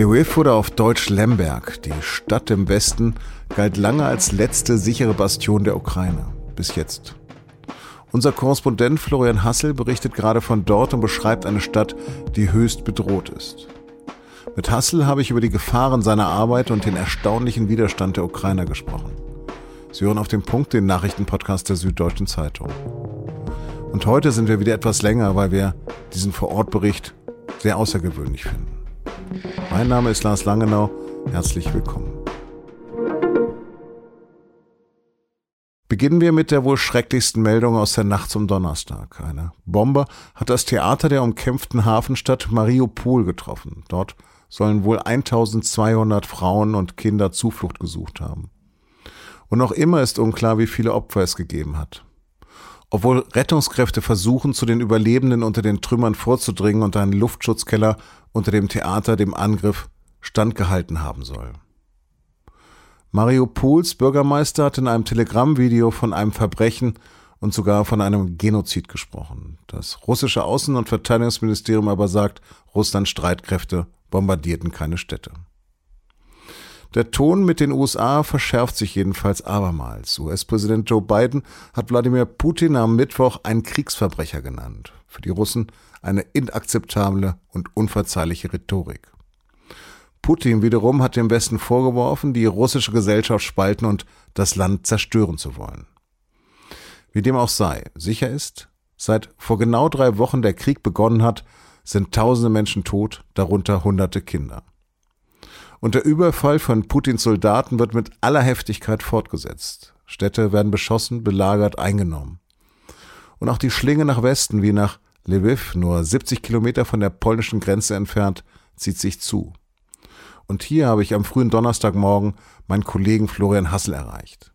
Lviv oder auf Deutsch Lemberg, die Stadt im Westen, galt lange als letzte sichere Bastion der Ukraine. Bis jetzt. Unser Korrespondent Florian Hassel berichtet gerade von dort und beschreibt eine Stadt, die höchst bedroht ist. Mit Hassel habe ich über die Gefahren seiner Arbeit und den erstaunlichen Widerstand der Ukrainer gesprochen. Sie hören auf den Punkt den Nachrichtenpodcast der Süddeutschen Zeitung. Und heute sind wir wieder etwas länger, weil wir diesen Vorortbericht sehr außergewöhnlich finden. Mein Name ist Lars Langenau. Herzlich willkommen. Beginnen wir mit der wohl schrecklichsten Meldung aus der Nacht zum Donnerstag. Eine Bombe hat das Theater der umkämpften Hafenstadt Mariupol getroffen. Dort sollen wohl 1200 Frauen und Kinder Zuflucht gesucht haben. Und noch immer ist unklar, wie viele Opfer es gegeben hat. Obwohl Rettungskräfte versuchen, zu den Überlebenden unter den Trümmern vorzudringen und ein Luftschutzkeller unter dem Theater dem Angriff standgehalten haben soll. Mariupols Bürgermeister hat in einem Telegram-Video von einem Verbrechen und sogar von einem Genozid gesprochen. Das russische Außen- und Verteidigungsministerium aber sagt, Russlands Streitkräfte bombardierten keine Städte. Der Ton mit den USA verschärft sich jedenfalls abermals. US-Präsident Joe Biden hat Wladimir Putin am Mittwoch einen Kriegsverbrecher genannt. Für die Russen eine inakzeptable und unverzeihliche Rhetorik. Putin wiederum hat dem Westen vorgeworfen, die russische Gesellschaft spalten und das Land zerstören zu wollen. Wie dem auch sei, sicher ist, seit vor genau drei Wochen der Krieg begonnen hat, sind tausende Menschen tot, darunter hunderte Kinder. Und der Überfall von Putins Soldaten wird mit aller Heftigkeit fortgesetzt. Städte werden beschossen, belagert, eingenommen. Und auch die Schlinge nach Westen, wie nach Lviv, nur 70 Kilometer von der polnischen Grenze entfernt, zieht sich zu. Und hier habe ich am frühen Donnerstagmorgen meinen Kollegen Florian Hassel erreicht.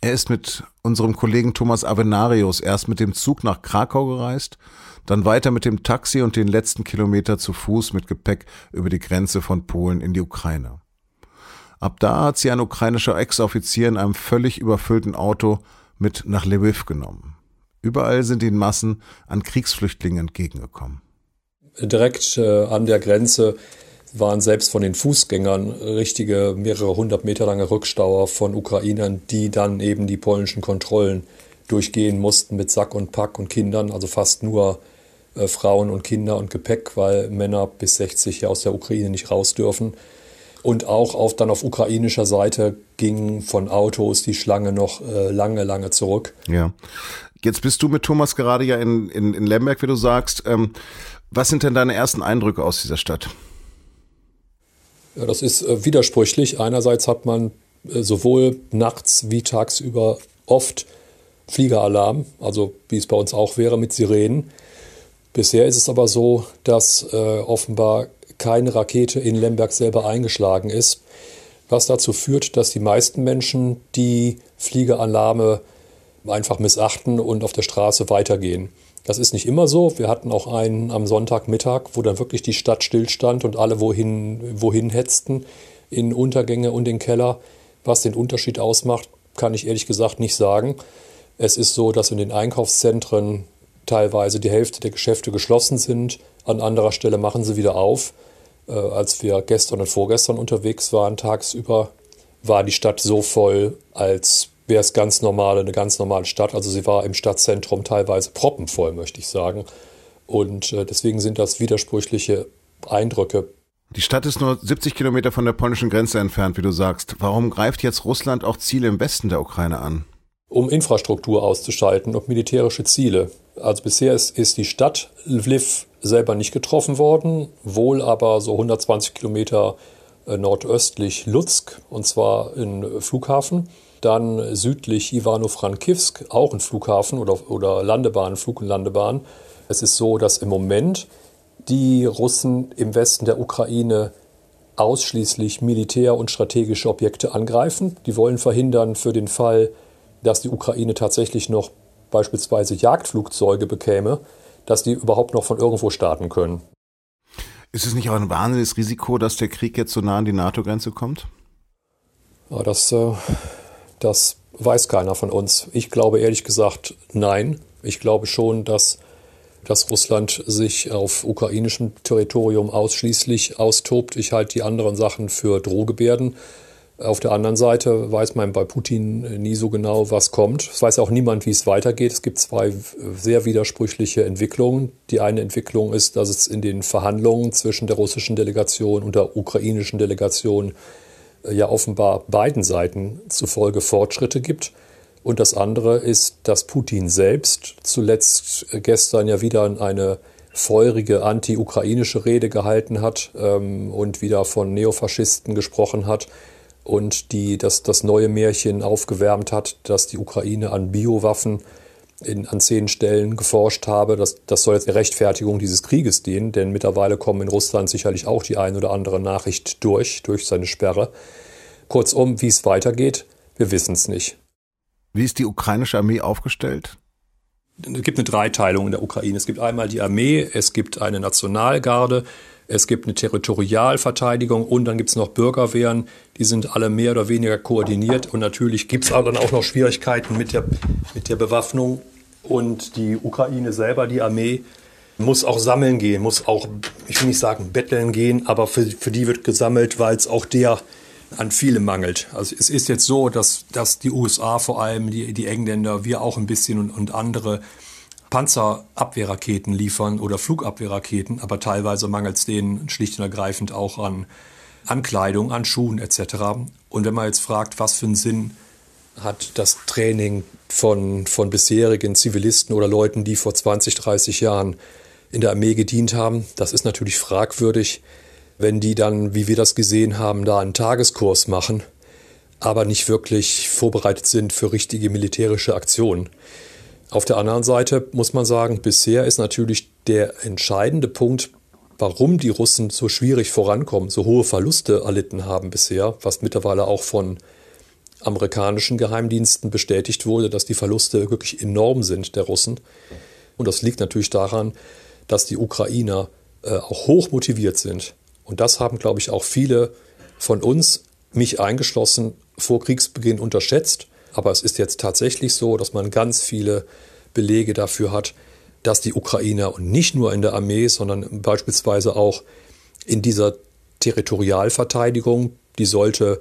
Er ist mit unserem Kollegen Thomas Avenarius erst mit dem Zug nach Krakau gereist dann weiter mit dem Taxi und den letzten Kilometer zu Fuß mit Gepäck über die Grenze von Polen in die Ukraine. Ab da hat sie ein ukrainischer Ex-Offizier in einem völlig überfüllten Auto mit nach Lviv genommen. Überall sind ihnen Massen an Kriegsflüchtlingen entgegengekommen. Direkt äh, an der Grenze waren selbst von den Fußgängern richtige mehrere hundert Meter lange Rückstauer von Ukrainern, die dann eben die polnischen Kontrollen durchgehen mussten mit Sack und Pack und Kindern, also fast nur äh, Frauen und Kinder und Gepäck, weil Männer bis 60 ja aus der Ukraine nicht raus dürfen. Und auch auf, dann auf ukrainischer Seite ging von Autos die Schlange noch äh, lange, lange zurück. Ja. Jetzt bist du mit Thomas gerade ja in, in, in Lemberg, wie du sagst. Ähm, was sind denn deine ersten Eindrücke aus dieser Stadt? Ja, das ist äh, widersprüchlich. Einerseits hat man äh, sowohl nachts wie tagsüber oft Fliegeralarm, also wie es bei uns auch wäre mit Sirenen. Bisher ist es aber so, dass äh, offenbar keine Rakete in Lemberg selber eingeschlagen ist, was dazu führt, dass die meisten Menschen die Fliegeralarme einfach missachten und auf der Straße weitergehen. Das ist nicht immer so. Wir hatten auch einen am Sonntagmittag, wo dann wirklich die Stadt stillstand und alle wohin, wohin hetzten, in Untergänge und in Keller. Was den Unterschied ausmacht, kann ich ehrlich gesagt nicht sagen. Es ist so, dass in den Einkaufszentren teilweise die Hälfte der Geschäfte geschlossen sind. An anderer Stelle machen sie wieder auf. Äh, als wir gestern und vorgestern unterwegs waren, tagsüber, war die Stadt so voll, als wäre es ganz normal, eine ganz normale Stadt. Also sie war im Stadtzentrum teilweise proppenvoll, möchte ich sagen. Und äh, deswegen sind das widersprüchliche Eindrücke. Die Stadt ist nur 70 Kilometer von der polnischen Grenze entfernt, wie du sagst. Warum greift jetzt Russland auch Ziele im Westen der Ukraine an? Um Infrastruktur auszuschalten und militärische Ziele. Also bisher ist, ist die Stadt Lviv selber nicht getroffen worden, wohl aber so 120 Kilometer äh, nordöstlich Lutsk, und zwar in Flughafen. Dann südlich Ivano-Frankivsk, auch ein Flughafen oder, oder Landebahn, Flug- und Landebahn. Es ist so, dass im Moment die Russen im Westen der Ukraine ausschließlich militär- und strategische Objekte angreifen. Die wollen verhindern für den Fall, dass die Ukraine tatsächlich noch beispielsweise Jagdflugzeuge bekäme, dass die überhaupt noch von irgendwo starten können. Ist es nicht auch ein wahnsinniges Risiko, dass der Krieg jetzt so nah an die NATO-Grenze kommt? Ja, das, äh, das weiß keiner von uns. Ich glaube ehrlich gesagt nein. Ich glaube schon, dass dass Russland sich auf ukrainischem Territorium ausschließlich austobt. Ich halte die anderen Sachen für Drohgebärden. Auf der anderen Seite weiß man bei Putin nie so genau, was kommt. Es weiß auch niemand, wie es weitergeht. Es gibt zwei sehr widersprüchliche Entwicklungen. Die eine Entwicklung ist, dass es in den Verhandlungen zwischen der russischen Delegation und der ukrainischen Delegation äh, ja offenbar beiden Seiten zufolge Fortschritte gibt. Und das andere ist, dass Putin selbst zuletzt gestern ja wieder eine feurige anti-ukrainische Rede gehalten hat ähm, und wieder von Neofaschisten gesprochen hat und die das, das neue Märchen aufgewärmt hat, dass die Ukraine an Biowaffen in, an zehn Stellen geforscht habe. Das, das soll jetzt der Rechtfertigung dieses Krieges dienen, denn mittlerweile kommen in Russland sicherlich auch die ein oder andere Nachricht durch, durch seine Sperre. Kurzum, wie es weitergeht, wir wissen es nicht. Wie ist die ukrainische Armee aufgestellt? Es gibt eine Dreiteilung in der Ukraine. Es gibt einmal die Armee, es gibt eine Nationalgarde, es gibt eine Territorialverteidigung und dann gibt es noch Bürgerwehren. Die sind alle mehr oder weniger koordiniert. Und natürlich gibt es dann auch noch Schwierigkeiten mit der, mit der Bewaffnung. Und die Ukraine selber, die Armee, muss auch sammeln gehen, muss auch, ich will nicht sagen betteln gehen, aber für, für die wird gesammelt, weil es auch der an vielem mangelt. Also es ist jetzt so, dass, dass die USA vor allem, die, die Engländer, wir auch ein bisschen und, und andere Panzerabwehrraketen liefern oder Flugabwehrraketen, aber teilweise mangelt es denen schlicht und ergreifend auch an, an Kleidung, an Schuhen etc. Und wenn man jetzt fragt, was für einen Sinn hat das Training von, von bisherigen Zivilisten oder Leuten, die vor 20, 30 Jahren in der Armee gedient haben, das ist natürlich fragwürdig, wenn die dann, wie wir das gesehen haben, da einen Tageskurs machen, aber nicht wirklich vorbereitet sind für richtige militärische Aktionen. Auf der anderen Seite muss man sagen, bisher ist natürlich der entscheidende Punkt, warum die Russen so schwierig vorankommen, so hohe Verluste erlitten haben bisher, was mittlerweile auch von amerikanischen Geheimdiensten bestätigt wurde, dass die Verluste wirklich enorm sind der Russen. Und das liegt natürlich daran, dass die Ukrainer äh, auch hoch motiviert sind. Und das haben, glaube ich, auch viele von uns, mich eingeschlossen, vor Kriegsbeginn unterschätzt. Aber es ist jetzt tatsächlich so, dass man ganz viele Belege dafür hat, dass die Ukrainer und nicht nur in der Armee, sondern beispielsweise auch in dieser Territorialverteidigung, die sollte,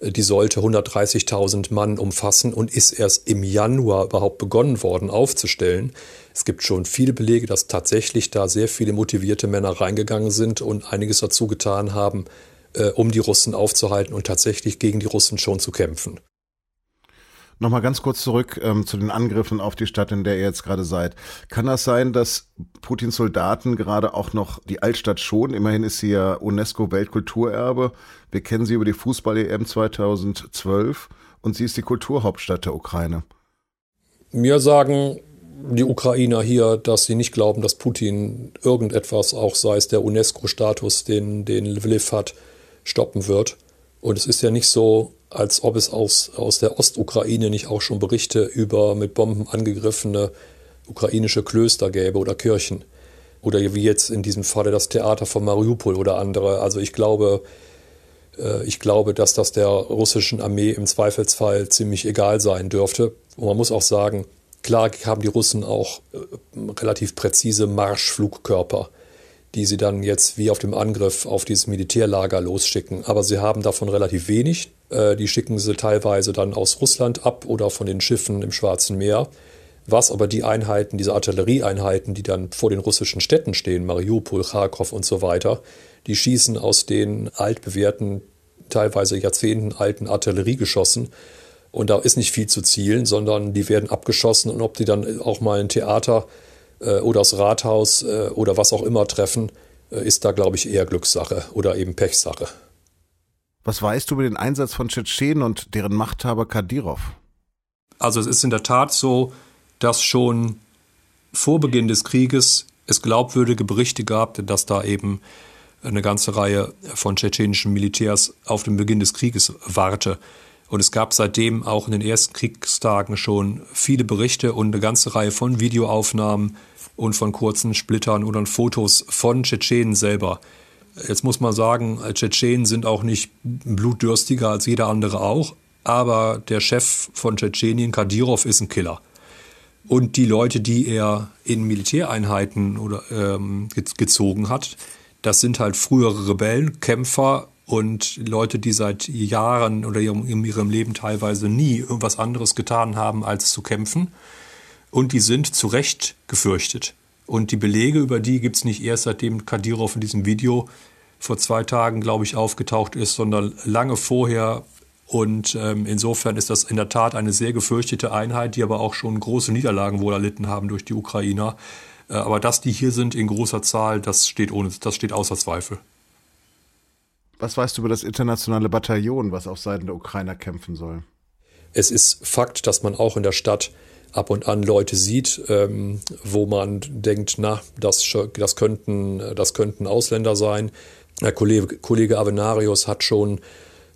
die sollte 130.000 Mann umfassen und ist erst im Januar überhaupt begonnen worden aufzustellen. Es gibt schon viele Belege, dass tatsächlich da sehr viele motivierte Männer reingegangen sind und einiges dazu getan haben, äh, um die Russen aufzuhalten und tatsächlich gegen die Russen schon zu kämpfen. Nochmal ganz kurz zurück ähm, zu den Angriffen auf die Stadt, in der ihr jetzt gerade seid. Kann das sein, dass Putins Soldaten gerade auch noch die Altstadt schonen? Immerhin ist sie ja UNESCO-Weltkulturerbe. Wir kennen sie über die Fußball-EM 2012 und sie ist die Kulturhauptstadt der Ukraine. Mir sagen die Ukrainer hier, dass sie nicht glauben, dass Putin irgendetwas, auch sei es der UNESCO-Status, den, den Lviv hat, stoppen wird. Und es ist ja nicht so, als ob es aus, aus der Ostukraine nicht auch schon Berichte über mit Bomben angegriffene ukrainische Klöster gäbe oder Kirchen. Oder wie jetzt in diesem Falle das Theater von Mariupol oder andere. Also ich glaube, äh, ich glaube, dass das der russischen Armee im Zweifelsfall ziemlich egal sein dürfte. Und man muss auch sagen, klar haben die Russen auch äh, relativ präzise Marschflugkörper die sie dann jetzt wie auf dem Angriff auf dieses Militärlager losschicken. Aber sie haben davon relativ wenig. Äh, die schicken sie teilweise dann aus Russland ab oder von den Schiffen im Schwarzen Meer. Was aber die Einheiten, diese Artillerieeinheiten, die dann vor den russischen Städten stehen, Mariupol, Kharkov und so weiter, die schießen aus den altbewährten, teilweise jahrzehntealten Artilleriegeschossen. Und da ist nicht viel zu zielen, sondern die werden abgeschossen und ob die dann auch mal ein Theater äh, oder das Rathaus äh, oder was auch immer treffen, äh, ist da, glaube ich, eher Glückssache oder eben Pechsache. Was weißt du über den Einsatz von Tschetschenen und deren Machthaber Kadyrov? Also es ist in der Tat so, dass schon vor Beginn des Krieges es glaubwürdige Berichte gab, dass da eben eine ganze Reihe von tschetschenischen Militärs auf den Beginn des Krieges warte. Und es gab seitdem auch in den ersten Kriegstagen schon viele Berichte und eine ganze Reihe von Videoaufnahmen und von kurzen Splittern oder Fotos von Tschetschenen selber. Jetzt muss man sagen, Tschetschenen sind auch nicht blutdürstiger als jeder andere auch, aber der Chef von Tschetschenien, Kadyrov, ist ein Killer. Und die Leute, die er in Militäreinheiten oder ähm, gezogen hat, das sind halt frühere Rebellen, Kämpfer und Leute, die seit Jahren oder in ihrem Leben teilweise nie irgendwas anderes getan haben, als zu kämpfen. Und die sind zu Recht gefürchtet. Und die Belege über die gibt es nicht erst seitdem Kadyrov in diesem Video vor zwei Tagen, glaube ich, aufgetaucht ist, sondern lange vorher. Und ähm, insofern ist das in der Tat eine sehr gefürchtete Einheit, die aber auch schon große Niederlagen wohl erlitten haben durch die Ukrainer. Äh, aber dass die hier sind in großer Zahl, das steht, ohne, das steht außer Zweifel. Was weißt du über das internationale Bataillon, was auf Seiten der Ukrainer kämpfen soll? Es ist Fakt, dass man auch in der Stadt ab und an Leute sieht, ähm, wo man denkt, na, das, das, könnten, das könnten Ausländer sein. Der Kollege, Kollege Avenarius hat schon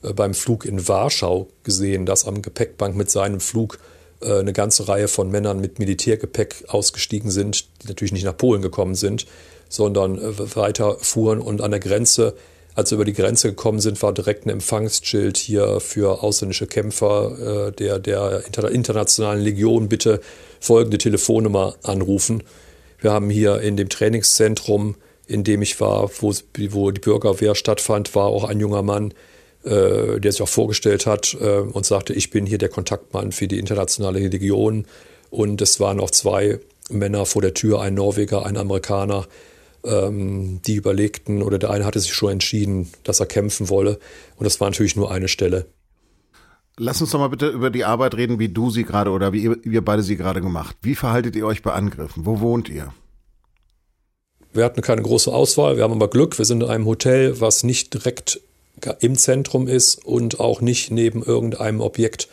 äh, beim Flug in Warschau gesehen, dass am Gepäckbank mit seinem Flug äh, eine ganze Reihe von Männern mit Militärgepäck ausgestiegen sind, die natürlich nicht nach Polen gekommen sind, sondern äh, weiter fuhren und an der Grenze, als sie über die Grenze gekommen sind, war direkt ein Empfangsschild hier für ausländische Kämpfer äh, der, der internationalen Legion bitte folgende Telefonnummer anrufen. Wir haben hier in dem Trainingszentrum, in dem ich war, wo, wo die Bürgerwehr stattfand, war auch ein junger Mann, äh, der sich auch vorgestellt hat äh, und sagte, ich bin hier der Kontaktmann für die internationale Legion. Und es waren auch zwei Männer vor der Tür, ein Norweger, ein Amerikaner, die überlegten, oder der eine hatte sich schon entschieden, dass er kämpfen wolle. Und das war natürlich nur eine Stelle. Lass uns doch mal bitte über die Arbeit reden, wie du sie gerade oder wie ihr, ihr beide sie gerade gemacht. Wie verhaltet ihr euch bei Angriffen? Wo wohnt ihr? Wir hatten keine große Auswahl, wir haben aber Glück. Wir sind in einem Hotel, was nicht direkt im Zentrum ist und auch nicht neben irgendeinem Objekt,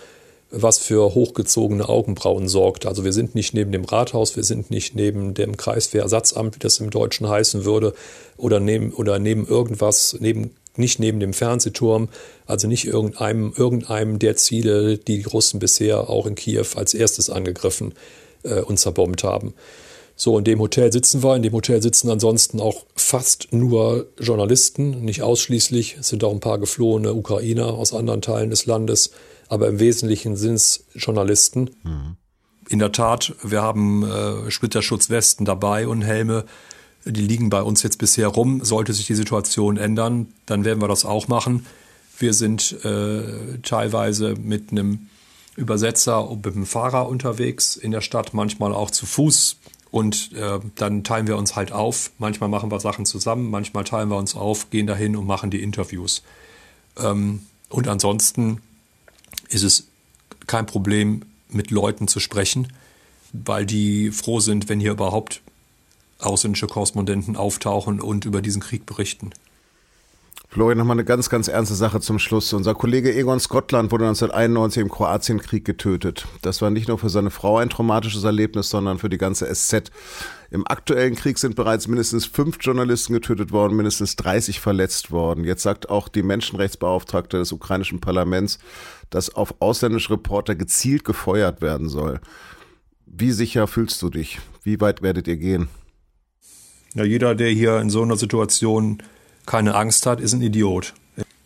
was für hochgezogene Augenbrauen sorgt. Also wir sind nicht neben dem Rathaus, wir sind nicht neben dem Kreiswehrersatzamt, wie das im Deutschen heißen würde, oder neben, oder neben irgendwas, neben, nicht neben dem Fernsehturm, also nicht irgendeinem, irgendeinem der Ziele, die die Russen bisher auch in Kiew als erstes angegriffen äh, und zerbombt haben. So, in dem Hotel sitzen wir. In dem Hotel sitzen ansonsten auch fast nur Journalisten, nicht ausschließlich. Es sind auch ein paar geflohene Ukrainer aus anderen Teilen des Landes, aber im Wesentlichen sind es Journalisten. Mhm. In der Tat, wir haben äh, Splitterschutzwesten dabei und Helme. Die liegen bei uns jetzt bisher rum. Sollte sich die Situation ändern, dann werden wir das auch machen. Wir sind äh, teilweise mit einem Übersetzer und mit einem Fahrer unterwegs in der Stadt, manchmal auch zu Fuß. Und äh, dann teilen wir uns halt auf. Manchmal machen wir Sachen zusammen, manchmal teilen wir uns auf, gehen dahin und machen die Interviews. Ähm, und ansonsten ist es kein Problem, mit Leuten zu sprechen, weil die froh sind, wenn hier überhaupt ausländische Korrespondenten auftauchen und über diesen Krieg berichten. Florian, nochmal eine ganz, ganz ernste Sache zum Schluss. Unser Kollege Egon Scotland wurde 1991 im Kroatienkrieg getötet. Das war nicht nur für seine Frau ein traumatisches Erlebnis, sondern für die ganze SZ. Im aktuellen Krieg sind bereits mindestens fünf Journalisten getötet worden, mindestens 30 verletzt worden. Jetzt sagt auch die Menschenrechtsbeauftragte des ukrainischen Parlaments, dass auf ausländische Reporter gezielt gefeuert werden soll. Wie sicher fühlst du dich? Wie weit werdet ihr gehen? Ja, jeder, der hier in so einer Situation keine Angst hat, ist ein Idiot.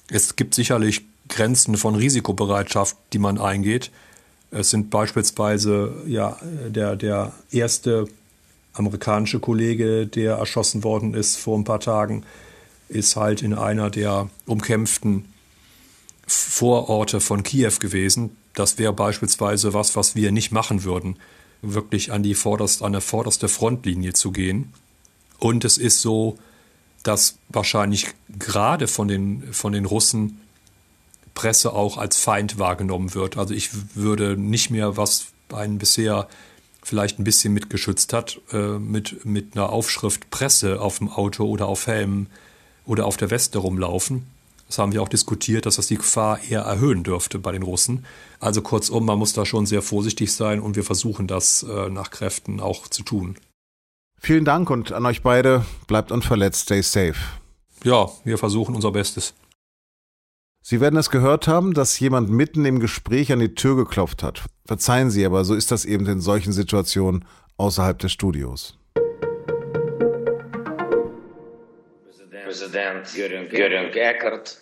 Es gibt sicherlich Grenzen von Risikobereitschaft, die man eingeht. Es sind beispielsweise ja der, der erste amerikanische Kollege, der erschossen worden ist vor ein paar Tagen, ist halt in einer der umkämpften Vororte von Kiew gewesen. Das wäre beispielsweise was, was wir nicht machen würden, wirklich an die vorderste, an der vorderste Frontlinie zu gehen. Und es ist so, dass wahrscheinlich gerade von den, von den Russen Presse auch als Feind wahrgenommen wird. Also ich würde nicht mehr, was einen bisher vielleicht ein bisschen mitgeschützt hat, äh, mit, mit einer Aufschrift Presse auf dem Auto oder auf Helm oder auf der Weste rumlaufen. Das haben wir auch diskutiert, dass das die Gefahr eher erhöhen dürfte bei den Russen. Also kurzum, man muss da schon sehr vorsichtig sein und wir versuchen das äh, nach Kräften auch zu tun. Vielen Dank und an euch beide. Bleibt unverletzt, stay safe. Ja, wir versuchen unser Bestes. Sie werden es gehört haben, dass jemand mitten im Gespräch an die Tür geklopft hat. Verzeihen Sie, aber so ist das eben in solchen Situationen außerhalb des Studios. Präsident Eckert,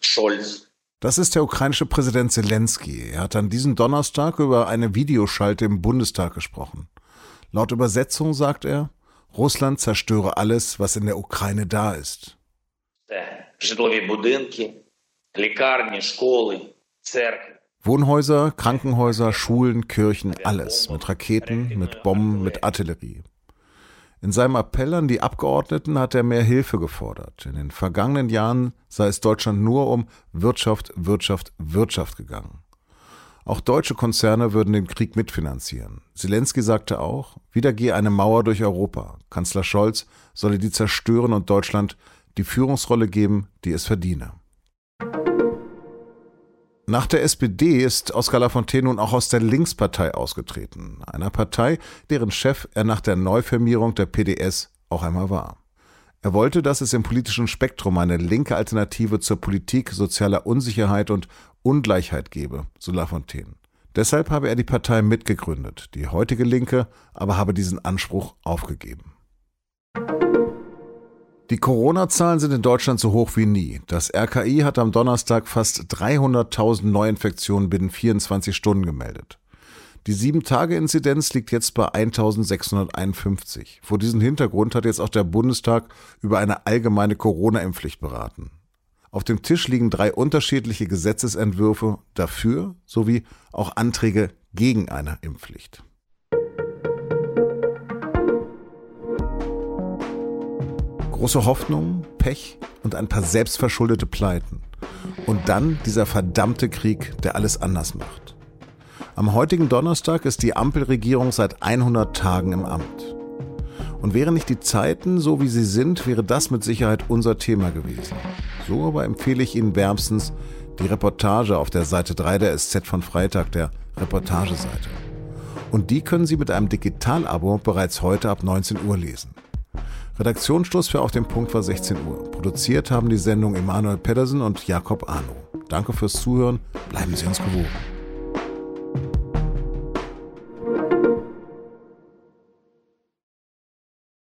Scholz. Das ist der ukrainische Präsident Zelensky. Er hat an diesem Donnerstag über eine Videoschalte im Bundestag gesprochen. Laut Übersetzung sagt er, Russland zerstöre alles, was in der Ukraine da ist. Wohnhäuser, Krankenhäuser, Schulen, Kirchen, alles mit Raketen, mit Bomben, mit Artillerie. In seinem Appell an die Abgeordneten hat er mehr Hilfe gefordert. In den vergangenen Jahren sei es Deutschland nur um Wirtschaft, Wirtschaft, Wirtschaft gegangen. Auch deutsche Konzerne würden den Krieg mitfinanzieren. Zelensky sagte auch, wieder gehe eine Mauer durch Europa. Kanzler Scholz solle die zerstören und Deutschland die Führungsrolle geben, die es verdiene. Nach der SPD ist Oskar Lafontaine nun auch aus der Linkspartei ausgetreten, einer Partei, deren Chef er nach der Neufirmierung der PDS auch einmal war. Er wollte, dass es im politischen Spektrum eine linke Alternative zur Politik sozialer Unsicherheit und Ungleichheit gebe, so Lafontaine. Deshalb habe er die Partei mitgegründet. Die heutige Linke aber habe diesen Anspruch aufgegeben. Die Corona-Zahlen sind in Deutschland so hoch wie nie. Das RKI hat am Donnerstag fast 300.000 Neuinfektionen binnen 24 Stunden gemeldet. Die 7-Tage-Inzidenz liegt jetzt bei 1651. Vor diesem Hintergrund hat jetzt auch der Bundestag über eine allgemeine Corona-Impfpflicht beraten. Auf dem Tisch liegen drei unterschiedliche Gesetzesentwürfe dafür sowie auch Anträge gegen eine Impfpflicht. Große Hoffnung, Pech und ein paar selbstverschuldete Pleiten. Und dann dieser verdammte Krieg, der alles anders macht. Am heutigen Donnerstag ist die Ampelregierung seit 100 Tagen im Amt. Und wären nicht die Zeiten so wie sie sind, wäre das mit Sicherheit unser Thema gewesen. So aber empfehle ich Ihnen wärmstens die Reportage auf der Seite 3 der SZ von Freitag, der Reportageseite. Und die können Sie mit einem Digitalabo bereits heute ab 19 Uhr lesen. Redaktionsschluss für Auf dem Punkt war 16 Uhr. Produziert haben die Sendung Emanuel Pedersen und Jakob Arno. Danke fürs Zuhören. Bleiben Sie uns gewogen.